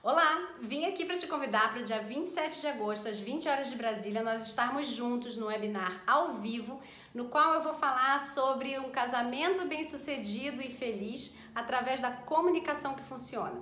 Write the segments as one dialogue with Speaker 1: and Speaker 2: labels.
Speaker 1: Olá, vim aqui para te convidar para o dia 27 de agosto, às 20 horas de Brasília, nós estarmos juntos no webinar ao vivo, no qual eu vou falar sobre um casamento bem-sucedido e feliz através da comunicação que funciona.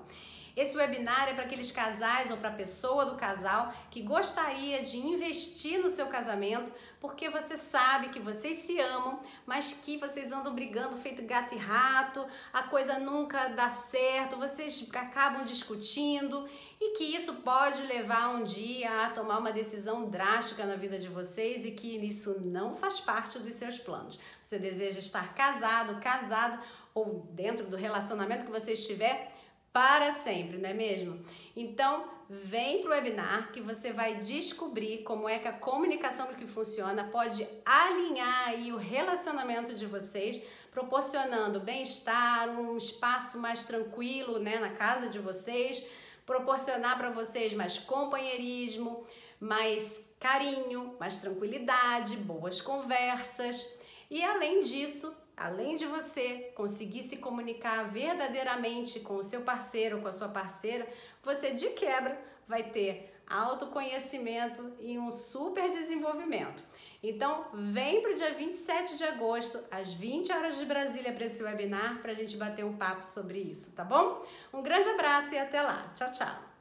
Speaker 1: Esse webinar é para aqueles casais ou para a pessoa do casal que gostaria de investir no seu casamento, porque você sabe que vocês se amam, mas que vocês andam brigando feito gato e rato, a coisa nunca dá certo, vocês acabam discutindo e que isso pode levar um dia a tomar uma decisão drástica na vida de vocês e que isso não faz parte dos seus planos. Você deseja estar casado, casado ou dentro do relacionamento que você estiver para sempre, não é mesmo? Então, vem para o webinar que você vai descobrir como é que a comunicação que funciona pode alinhar aí o relacionamento de vocês, proporcionando bem-estar, um espaço mais tranquilo, né, na casa de vocês, proporcionar para vocês mais companheirismo, mais carinho, mais tranquilidade, boas conversas. E além disso, além de você conseguir se comunicar verdadeiramente com o seu parceiro com a sua parceira, você de quebra vai ter autoconhecimento e um super desenvolvimento. Então, vem para o dia 27 de agosto, às 20 horas de Brasília, para esse webinar, para a gente bater um papo sobre isso, tá bom? Um grande abraço e até lá. Tchau, tchau!